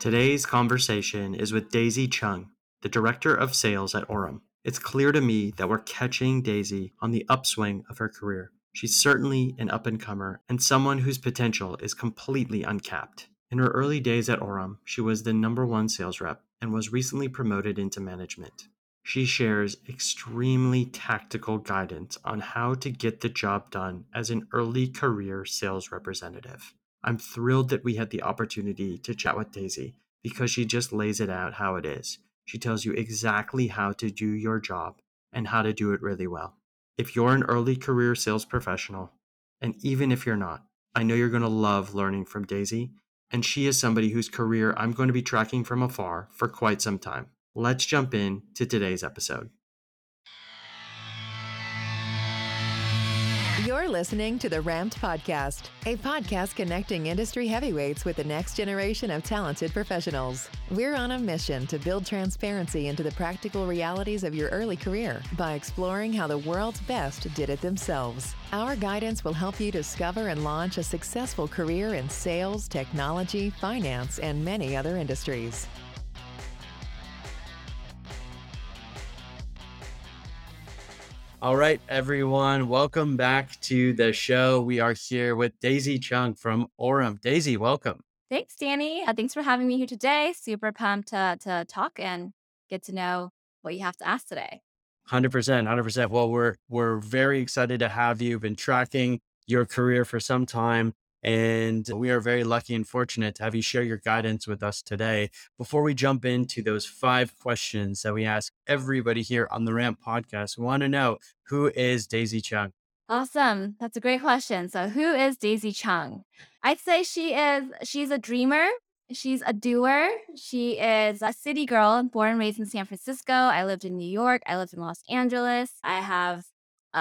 Today's conversation is with Daisy Chung, the Director of Sales at Orum. It's clear to me that we're catching Daisy on the upswing of her career. She's certainly an up and comer and someone whose potential is completely uncapped. In her early days at Orum, she was the number one sales rep and was recently promoted into management. She shares extremely tactical guidance on how to get the job done as an early career sales representative. I'm thrilled that we had the opportunity to chat with Daisy because she just lays it out how it is. She tells you exactly how to do your job and how to do it really well. If you're an early career sales professional, and even if you're not, I know you're going to love learning from Daisy. And she is somebody whose career I'm going to be tracking from afar for quite some time. Let's jump in to today's episode. You're listening to the Ramped Podcast, a podcast connecting industry heavyweights with the next generation of talented professionals. We're on a mission to build transparency into the practical realities of your early career by exploring how the world's best did it themselves. Our guidance will help you discover and launch a successful career in sales, technology, finance, and many other industries. All right, everyone, welcome back to the show. We are here with Daisy Chung from Orum. Daisy, welcome. Thanks, Danny. Uh, thanks for having me here today. Super pumped to, to talk and get to know what you have to ask today. 100%, 100%. Well, we're we're very excited to have you. Been tracking your career for some time. And we are very lucky and fortunate to have you share your guidance with us today. Before we jump into those five questions that we ask everybody here on the Ramp podcast, we want to know who is Daisy Chung? Awesome. That's a great question. So, who is Daisy Chung? I'd say she is she's a dreamer. She's a doer. She is a city girl, born and raised in San Francisco. I lived in New York. I lived in Los Angeles. I have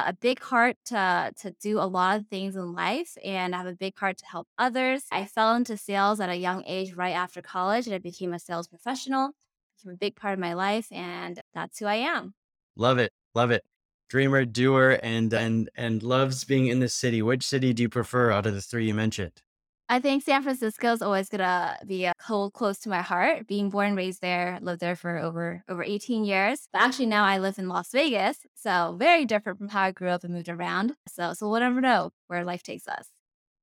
a big heart to to do a lot of things in life and I have a big heart to help others. I fell into sales at a young age right after college and I became a sales professional. Became a big part of my life and that's who I am. Love it. Love it. Dreamer, doer, and and and loves being in the city. Which city do you prefer out of the three you mentioned? I think San Francisco is always gonna be a cold close to my heart. Being born raised there, lived there for over over 18 years. But actually now I live in Las Vegas, so very different from how I grew up and moved around. So so we'll never know where life takes us.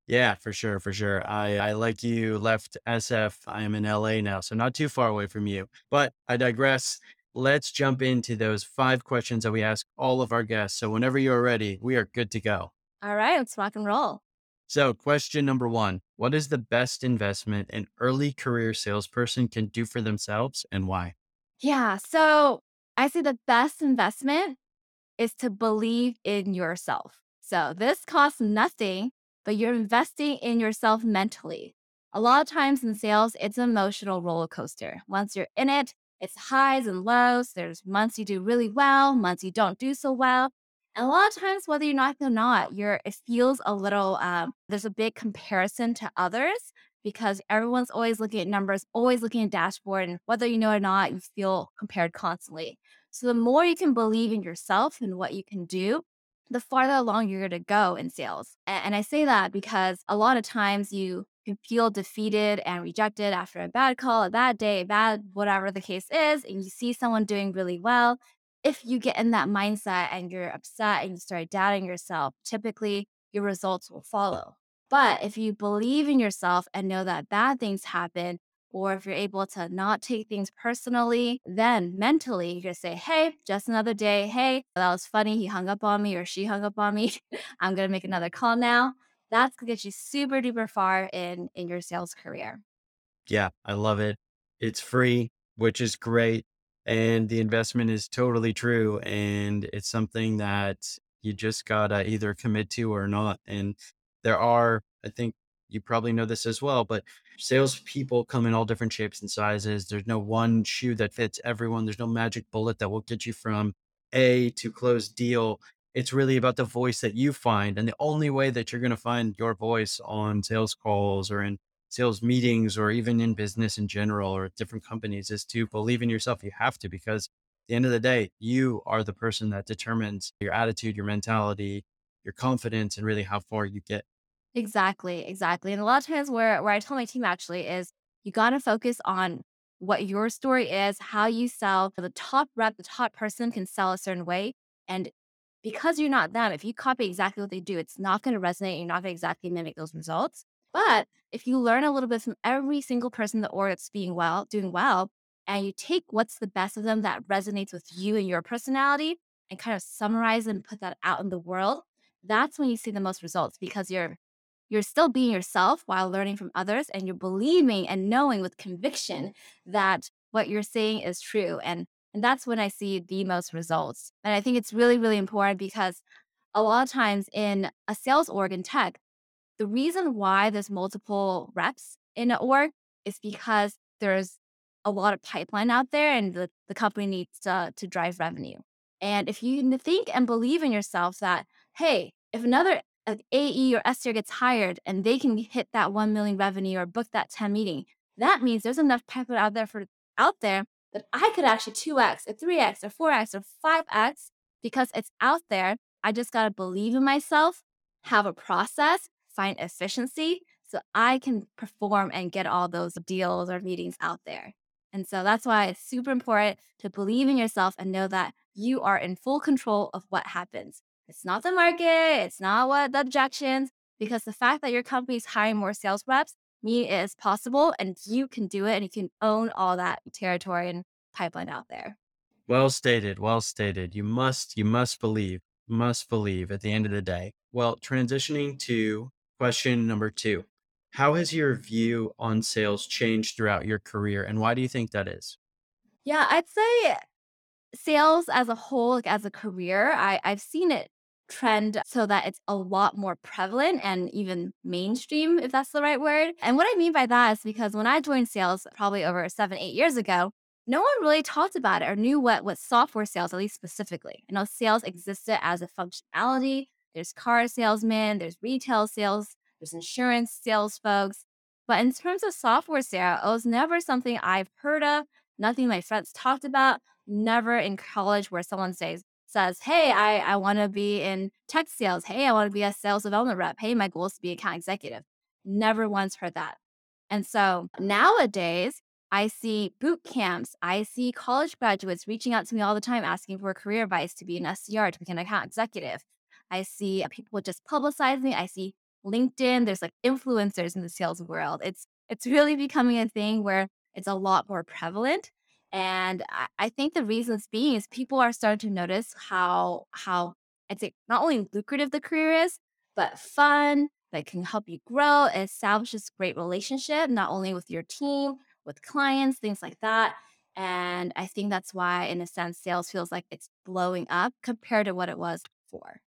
Yeah, for sure, for sure. I I like you left SF. I am in LA now, so not too far away from you. But I digress. Let's jump into those five questions that we ask all of our guests. So whenever you're ready, we are good to go. All right, let's rock and roll. So, question number one What is the best investment an early career salesperson can do for themselves and why? Yeah. So, I say the best investment is to believe in yourself. So, this costs nothing, but you're investing in yourself mentally. A lot of times in sales, it's an emotional roller coaster. Once you're in it, it's highs and lows. There's months you do really well, months you don't do so well. And a lot of times, whether you're not or not, you're it feels a little um, there's a big comparison to others because everyone's always looking at numbers, always looking at dashboard, and whether you know it or not, you feel compared constantly. So the more you can believe in yourself and what you can do, the farther along you're going to go in sales. And, and I say that because a lot of times you can feel defeated and rejected after a bad call, a bad day, a bad whatever the case is, and you see someone doing really well if you get in that mindset and you're upset and you start doubting yourself, typically your results will follow. But if you believe in yourself and know that bad things happen, or if you're able to not take things personally, then mentally you're gonna say, hey, just another day. Hey, that was funny. He hung up on me or she hung up on me. I'm gonna make another call now. That's gonna get you super duper far in in your sales career. Yeah, I love it. It's free, which is great and the investment is totally true and it's something that you just gotta either commit to or not and there are i think you probably know this as well but salespeople come in all different shapes and sizes. There's no one shoe that fits everyone. There's no magic bullet that will get you from a to close deal. It's really about the voice that you find and the only way that you're going to find your voice on sales calls or in sales meetings or even in business in general or different companies is to believe in yourself. You have to, because at the end of the day, you are the person that determines your attitude, your mentality, your confidence, and really how far you get. Exactly, exactly. And a lot of times where where I tell my team actually is You got to focus on what your story is, how you sell. The top rep, the top person can sell a certain way. And because you're not them, if you copy exactly what they do, it's not going to resonate. You're not going to exactly mimic those results. But if you learn a little bit from every single person in the org that's being well, doing well, and you take what's the best of them that resonates with you and your personality and kind of summarize and put that out in the world, that's when you see the most results because you're you're still being yourself while learning from others and you're believing and knowing with conviction that what you're saying is true and and that's when I see the most results. And I think it's really really important because a lot of times in a sales org in tech, the reason why there's multiple reps in an org is because there's a lot of pipeline out there and the, the company needs to, to drive revenue. And if you think and believe in yourself that, hey, if another uh, AE or SDR gets hired and they can hit that 1 million revenue or book that 10 meeting, that means there's enough pipeline out there for out there that I could actually 2x or 3x or 4x or 5x because it's out there. I just got to believe in myself, have a process, find efficiency so I can perform and get all those deals or meetings out there. And so that's why it's super important to believe in yourself and know that you are in full control of what happens. It's not the market, it's not what the objections, because the fact that your company is hiring more sales reps mean it is possible and you can do it and you can own all that territory and pipeline out there. Well stated, well stated. You must you must believe, must believe at the end of the day. Well, transitioning to question number 2. How has your view on sales changed throughout your career and why do you think that is? Yeah, I'd say sales as a whole, like as a career, I, I've seen it trend so that it's a lot more prevalent and even mainstream, if that's the right word. And what I mean by that is because when I joined sales probably over seven, eight years ago, no one really talked about it or knew what, what software sales, at least specifically. I know, sales existed as a functionality. There's car salesmen, there's retail sales, there's insurance sales folks. But in terms of software sales, it was never something I've heard of, nothing my friends talked about, never in college where someone says, says, Hey, I, I want to be in tech sales. Hey, I want to be a sales development rep. Hey, my goal is to be account executive. Never once heard that. And so nowadays, I see boot camps. I see college graduates reaching out to me all the time asking for career advice to be an SDR, to be an account executive. I see uh, people just publicizing. I see LinkedIn, there's like influencers in the sales world. It's it's really becoming a thing where it's a lot more prevalent. And I, I think the reasons being is people are starting to notice how how I'd say not only lucrative the career is, but fun, that can help you grow, it establishes great relationship, not only with your team, with clients, things like that. And I think that's why, in a sense, sales feels like it's blowing up compared to what it was before.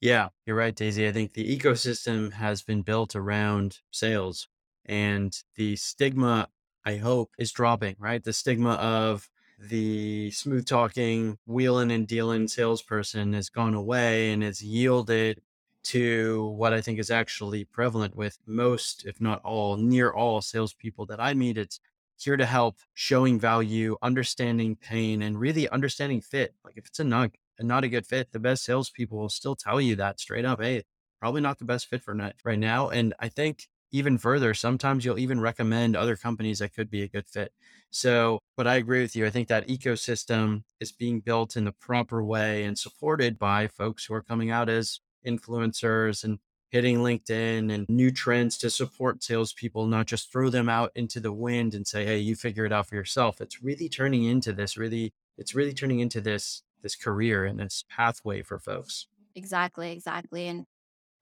Yeah, you're right, Daisy. I think the ecosystem has been built around sales and the stigma, I hope, is dropping, right? The stigma of the smooth talking, wheeling and dealing salesperson has gone away and it's yielded to what I think is actually prevalent with most, if not all, near all salespeople that I meet. It's here to help, showing value, understanding pain, and really understanding fit. Like if it's a not and not a good fit, the best salespeople will still tell you that straight up. Hey, probably not the best fit for net right now. And I think even further, sometimes you'll even recommend other companies that could be a good fit. So, but I agree with you. I think that ecosystem is being built in the proper way and supported by folks who are coming out as influencers and hitting LinkedIn and new trends to support salespeople, not just throw them out into the wind and say, hey, you figure it out for yourself. It's really turning into this really, it's really turning into this this career and this pathway for folks. Exactly, exactly. And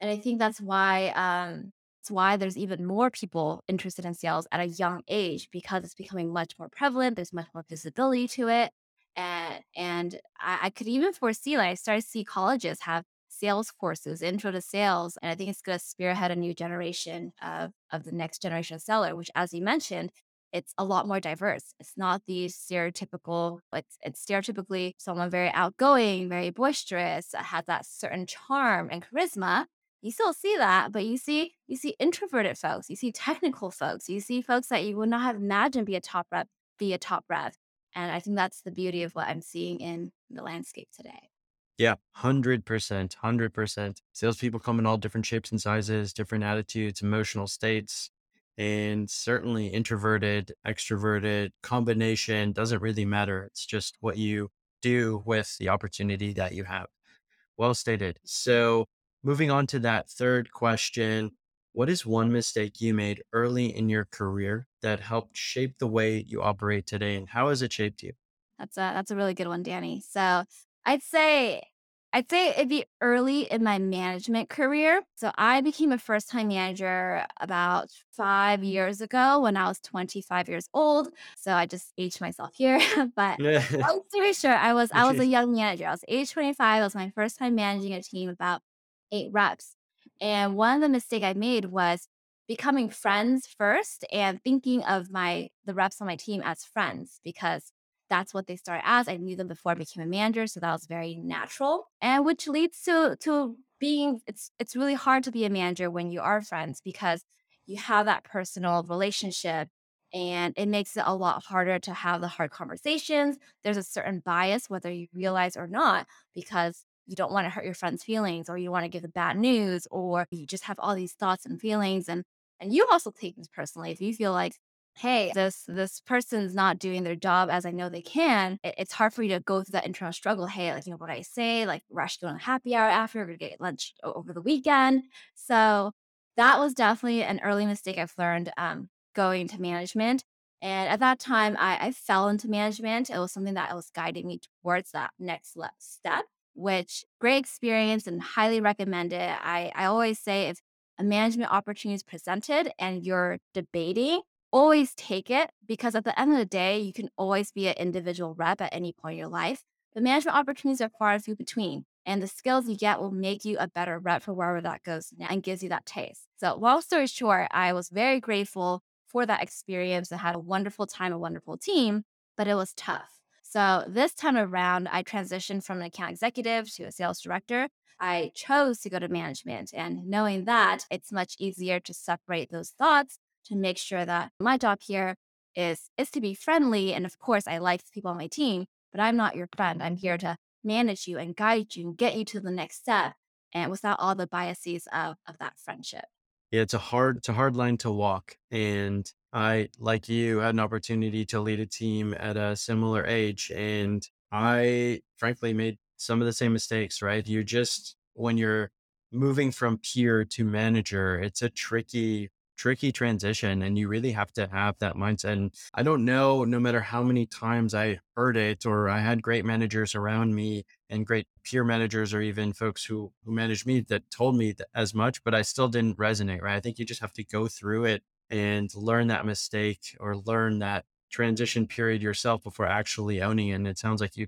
and I think that's why um it's why there's even more people interested in sales at a young age because it's becoming much more prevalent. There's much more visibility to it. And and I, I could even foresee like I started to see colleges have sales courses, intro to sales. And I think it's going to spearhead a new generation of, of the next generation of seller, which, as you mentioned, it's a lot more diverse. It's not the stereotypical, it's, it's stereotypically someone very outgoing, very boisterous, uh, has that certain charm and charisma. You still see that, but you see you see introverted folks, you see technical folks, you see folks that you would not have imagined be a top rep, be a top rep. And I think that's the beauty of what I'm seeing in the landscape today. Yeah, 100%. 100%. Salespeople come in all different shapes and sizes, different attitudes, emotional states. And certainly introverted, extroverted, combination doesn't really matter. It's just what you do with the opportunity that you have. Well stated. So, moving on to that third question What is one mistake you made early in your career that helped shape the way you operate today? And how has it shaped you? That's a that's a really good one, Danny. So I'd say I'd say it'd be early in my management career. So I became a first time manager about five years ago when I was 25 years old. So I just aged myself here. but long story short, I was I was a young manager. I was age 25. It was my first time managing a team about eight reps. And one of the mistakes I made was becoming friends first and thinking of my the reps on my team as friends because that's what they started as. I knew them before I became a manager, so that was very natural. And which leads to to being it's it's really hard to be a manager when you are friends because you have that personal relationship and it makes it a lot harder to have the hard conversations. There's a certain bias whether you realize or not because you don't want to hurt your friend's feelings or you want to give the bad news or you just have all these thoughts and feelings and and you also take things personally if you feel like hey, this this person's not doing their job as I know they can, it, it's hard for you to go through that internal struggle. Hey, like you know what I say, like we're actually going to happy hour after, we're gonna get lunch over the weekend. So that was definitely an early mistake I've learned um, going to management. And at that time, I, I fell into management. It was something that was guiding me towards that next step, which great experience and highly recommend it. I, I always say if a management opportunity is presented and you're debating always take it because at the end of the day, you can always be an individual rep at any point in your life. The management opportunities are far and few between, and the skills you get will make you a better rep for wherever that goes and gives you that taste. So, long story short, I was very grateful for that experience and had a wonderful time, a wonderful team, but it was tough. So, this time around, I transitioned from an account executive to a sales director. I chose to go to management, and knowing that, it's much easier to separate those thoughts to make sure that my job here is is to be friendly and of course I like the people on my team, but I'm not your friend. I'm here to manage you and guide you and get you to the next step and without all the biases of of that friendship. Yeah, it's a hard it's a hard line to walk and I like you had an opportunity to lead a team at a similar age and I frankly made some of the same mistakes, right? You just when you're moving from peer to manager, it's a tricky tricky transition and you really have to have that mindset. And I don't know, no matter how many times I heard it or I had great managers around me and great peer managers or even folks who, who managed me that told me as much, but I still didn't resonate, right? I think you just have to go through it and learn that mistake or learn that transition period yourself before actually owning it. And it sounds like you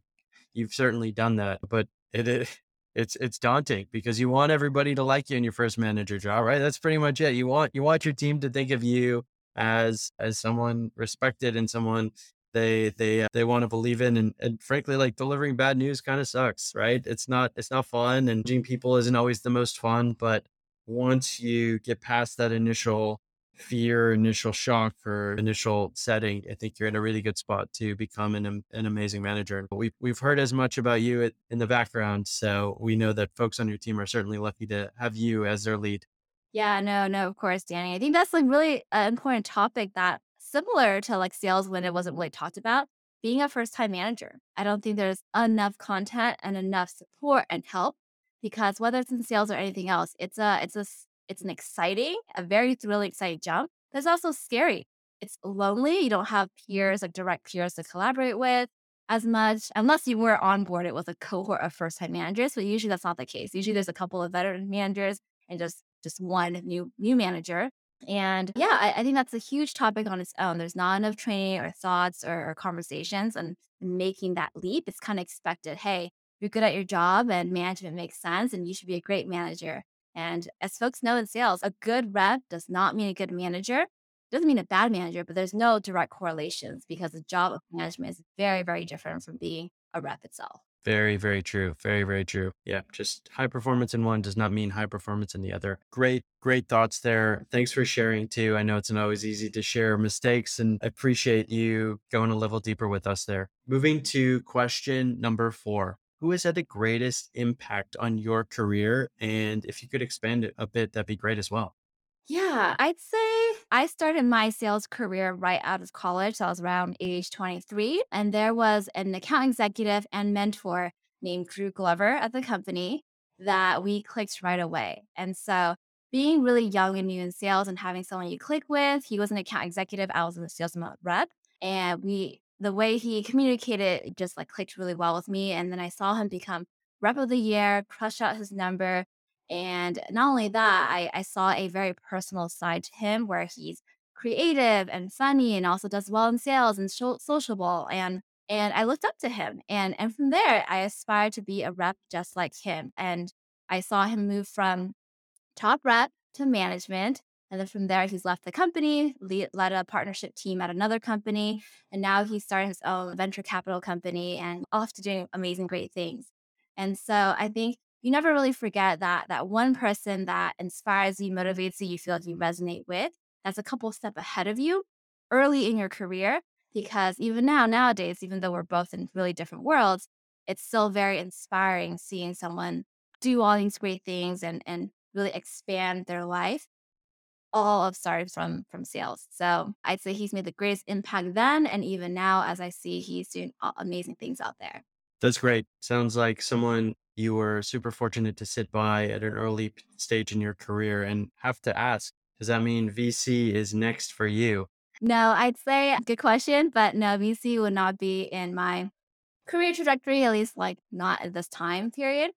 you've certainly done that, but it, it it's it's daunting because you want everybody to like you in your first manager job, right? That's pretty much it. You want you want your team to think of you as as someone respected and someone they they uh, they want to believe in and, and frankly like delivering bad news kind of sucks right it's not it's not fun and jing people isn't always the most fun but once you get past that initial fear, initial shock, or initial setting, I think you're in a really good spot to become an, an amazing manager. But We've, we've heard as much about you in the background. So we know that folks on your team are certainly lucky to have you as their lead. Yeah, no, no, of course, Danny. I think that's like really an important topic that similar to like sales when it wasn't really talked about, being a first time manager. I don't think there's enough content and enough support and help because whether it's in sales or anything else, it's a it's a it's an exciting, a very thrilling, exciting jump. It's also scary. It's lonely. You don't have peers, like direct peers to collaborate with as much, unless you were on board it with a cohort of first time managers. But usually that's not the case. Usually there's a couple of veteran managers and just just one new new manager. And yeah, I, I think that's a huge topic on its own. There's not enough training or thoughts or, or conversations and making that leap. It's kind of expected. Hey, you're good at your job and management makes sense and you should be a great manager. And as folks know in sales, a good rep does not mean a good manager. It doesn't mean a bad manager, but there's no direct correlations because the job of management is very, very different from being a rep itself. Very, very true. Very, very true. Yeah. Just high performance in one does not mean high performance in the other. Great, great thoughts there. Thanks for sharing too. I know it's not always easy to share mistakes and I appreciate you going a level deeper with us there. Moving to question number four who has had the greatest impact on your career? And if you could expand it a bit, that'd be great as well. Yeah, I'd say I started my sales career right out of college. So I was around age 23. And there was an account executive and mentor named Drew Glover at the company that we clicked right away. And so being really young and new in sales and having someone you click with, he was an account executive, I was a sales rep. And we, the way he communicated just like clicked really well with me. And then I saw him become rep of the year, crush out his number and not only that, I, I saw a very personal side to him where he's creative and funny and also does well in sales and so- sociable. And and I looked up to him. And and from there, I aspired to be a rep just like him. And I saw him move from top rep to management. And then from there, he's left the company, lead, led a partnership team at another company. Mm-hmm. And now he's starting his own venture capital company and off to doing amazing, great things. And so I think you never really forget that that one person that inspires you, motivates you, you feel like you resonate with, that's a couple step ahead of you early in your career. Because even now, nowadays, even though we're both in really different worlds, it's still very inspiring seeing someone do all these great things and and really expand their life all of starting from from sales. So I'd say he's made the greatest impact then and even now as I see he's doing amazing things out there. That's great. Sounds like someone you were super fortunate to sit by at an early stage in your career and have to ask, does that mean VC is next for you? No, I'd say good question, but no, VC would not be in my career trajectory, at least like not at this time period.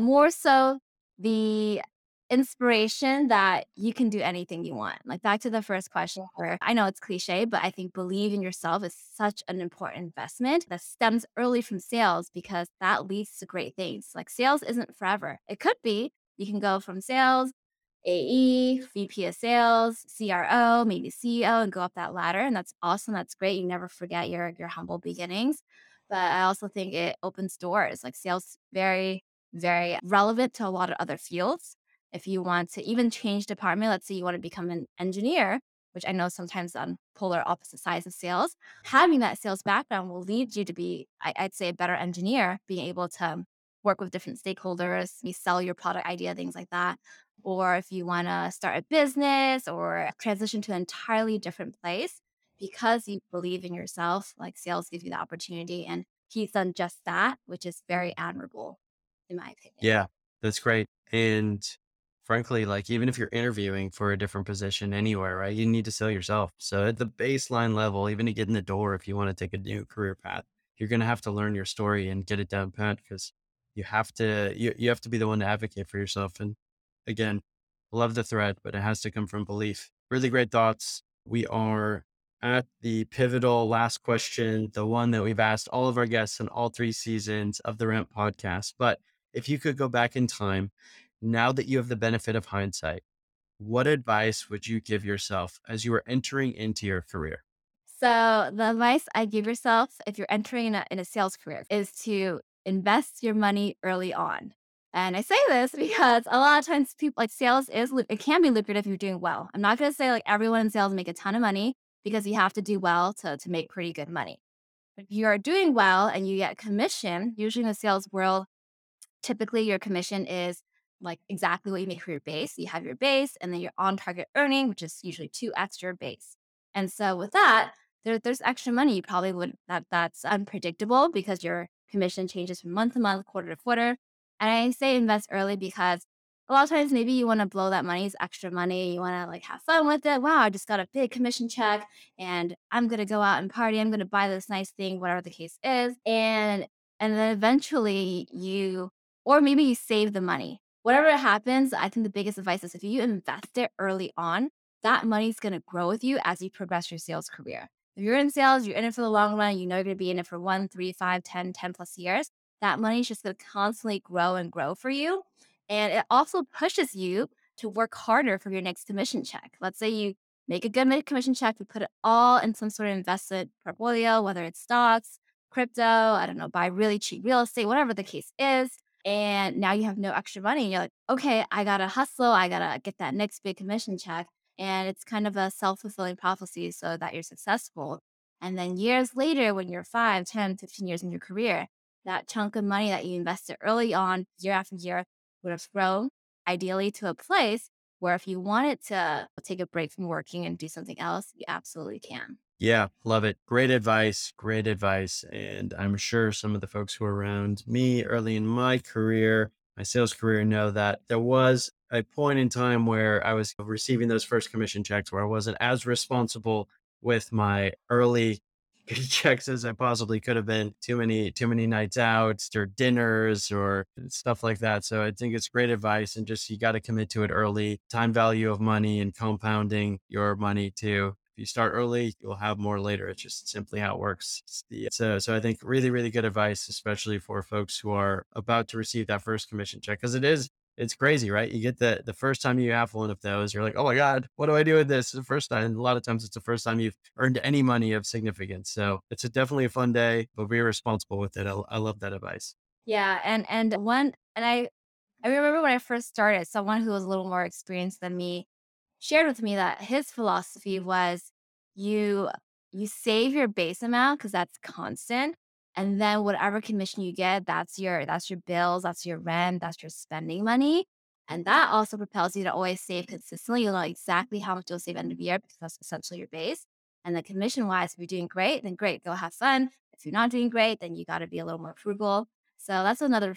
More so the inspiration that you can do anything you want. Like back to the first question where I know it's cliche, but I think believe in yourself is such an important investment that stems early from sales because that leads to great things. Like sales isn't forever. It could be. You can go from sales, AE, VP of sales, CRO, maybe CEO and go up that ladder. And that's awesome. That's great. You never forget your your humble beginnings. But I also think it opens doors. Like sales very, very relevant to a lot of other fields if you want to even change department, let's say you want to become an engineer, which I know sometimes on polar opposite sides of sales, having that sales background will lead you to be, I, would say, a better engineer, being able to work with different stakeholders, you sell your product idea, things like that. Or if you want to start a business or transition to an entirely different place, because you believe in yourself, like sales gives you the opportunity. And he's done just that, which is very admirable, in my opinion. Yeah, that's great. And frankly, like even if you're interviewing for a different position anywhere, right, you need to sell yourself. So at the baseline level, even to get in the door, if you want to take a new career path, you're going to have to learn your story and get it down pat because you have to, you, you have to be the one to advocate for yourself. And again, love the thread, but it has to come from belief. Really great thoughts. We are at the pivotal last question, the one that we've asked all of our guests in all three seasons of the Ramp podcast. But if you could go back in time now that you have the benefit of hindsight, what advice would you give yourself as you were entering into your career? So, the advice I give yourself if you're entering in a, in a sales career is to invest your money early on. And I say this because a lot of times people like sales is it can be lucrative if you're doing well. I'm not going to say like everyone in sales make a ton of money because you have to do well to to make pretty good money. But if you are doing well and you get commission, usually in the sales world, typically your commission is like exactly what you make for your base. You have your base and then your on target earning, which is usually two extra base. And so with that, there, there's extra money you probably would that that's unpredictable because your commission changes from month to month, quarter to quarter. And I say invest early because a lot of times maybe you want to blow that money as extra money. You want to like have fun with it. Wow, I just got a big commission check and I'm gonna go out and party. I'm gonna buy this nice thing, whatever the case is. And and then eventually you or maybe you save the money whatever happens, I think the biggest advice is if you invest it early on, that money's going to grow with you as you progress your sales career. If you're in sales, you're in it for the long run, you know you're going to be in it for one, three, five, 10, 10 plus years. That money is just going to constantly grow and grow for you. And it also pushes you to work harder for your next commission check. Let's say you make a good commission check, you put it all in some sort of invested portfolio, whether it's stocks, crypto, I don't know, buy really cheap real estate, whatever the case is and now you have no extra money. You're like, okay, I gotta hustle. I gotta get that next big commission check. And it's kind of a self fulfilling prophecy so that you're successful. And then years later, when you're 5, 10, 15 years in your career, that chunk of money that you invested early on, year after year, would have grown ideally to a place Where if you wanted to take a break from working and do something else, you absolutely can. Yeah, love it. Great advice. Great advice. And I'm sure some of the folks who are around me early in my career, my sales career, know that there was a point in time where I was receiving those first commission checks where I wasn't as responsible with my early checks as I possibly could have been. Too many, too many nights out or dinners or stuff like that. So I think it's great advice and just you got to commit to it early. Time value of money and compounding your money too. If you start early, you'll have more later. It's just simply how it works. So, so I think really, really good advice, especially for folks who are about to receive that first commission check, because it is it's crazy, right? You get the the first time you have one of those, you're like, oh my god, what do I do with this? It's the first time. And a lot of times, it's the first time you've earned any money of significance. So it's a definitely a fun day, but be responsible with it. I, I love that advice. Yeah, and and one and I I remember when I first started, someone who was a little more experienced than me shared with me that his philosophy mm-hmm. was you you save your base amount because that's constant and then whatever commission you get, that's your that's your bills, that's your rent, that's your spending money. And that also propels you to always save consistently. You'll know exactly how much you'll save end of the year because that's essentially your base. And then commission wise, if you're doing great, then great, go have fun. If you're not doing great, then you got to be a little more frugal. So that's another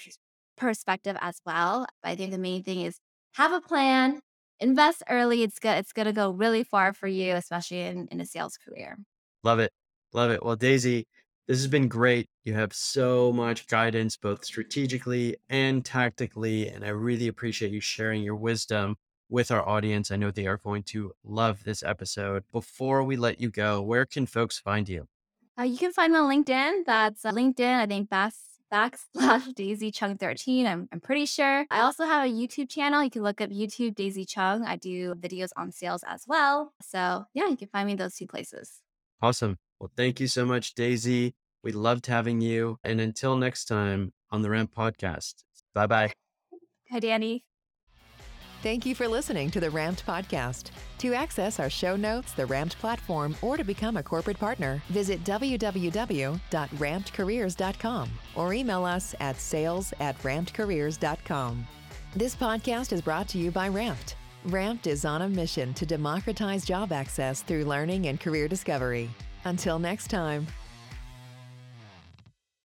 perspective as well. But I think the main thing is have a plan, invest early. It's good. It's going to go really far for you, especially in, in a sales career. Love it. Love it. Well, Daisy, this has been great. You have so much guidance, both strategically and tactically. And I really appreciate you sharing your wisdom with our audience. I know they are going to love this episode. Before we let you go, where can folks find you? Uh, you can find me on LinkedIn. That's uh, LinkedIn, I think that's backslash Daisy Chung 13. I'm, I'm pretty sure. I also have a YouTube channel. You can look up YouTube Daisy Chung. I do videos on sales as well. So yeah, you can find me those two places. Awesome. Well, thank you so much, Daisy. We loved having you. And until next time on the Ramp podcast, bye bye. Hi, Danny. Thank you for listening to the Ramped podcast. To access our show notes, the Ramped platform, or to become a corporate partner, visit www.rampedcareers.com or email us at sales at rampedcareers.com. This podcast is brought to you by Ramped. Ramped is on a mission to democratize job access through learning and career discovery. Until next time.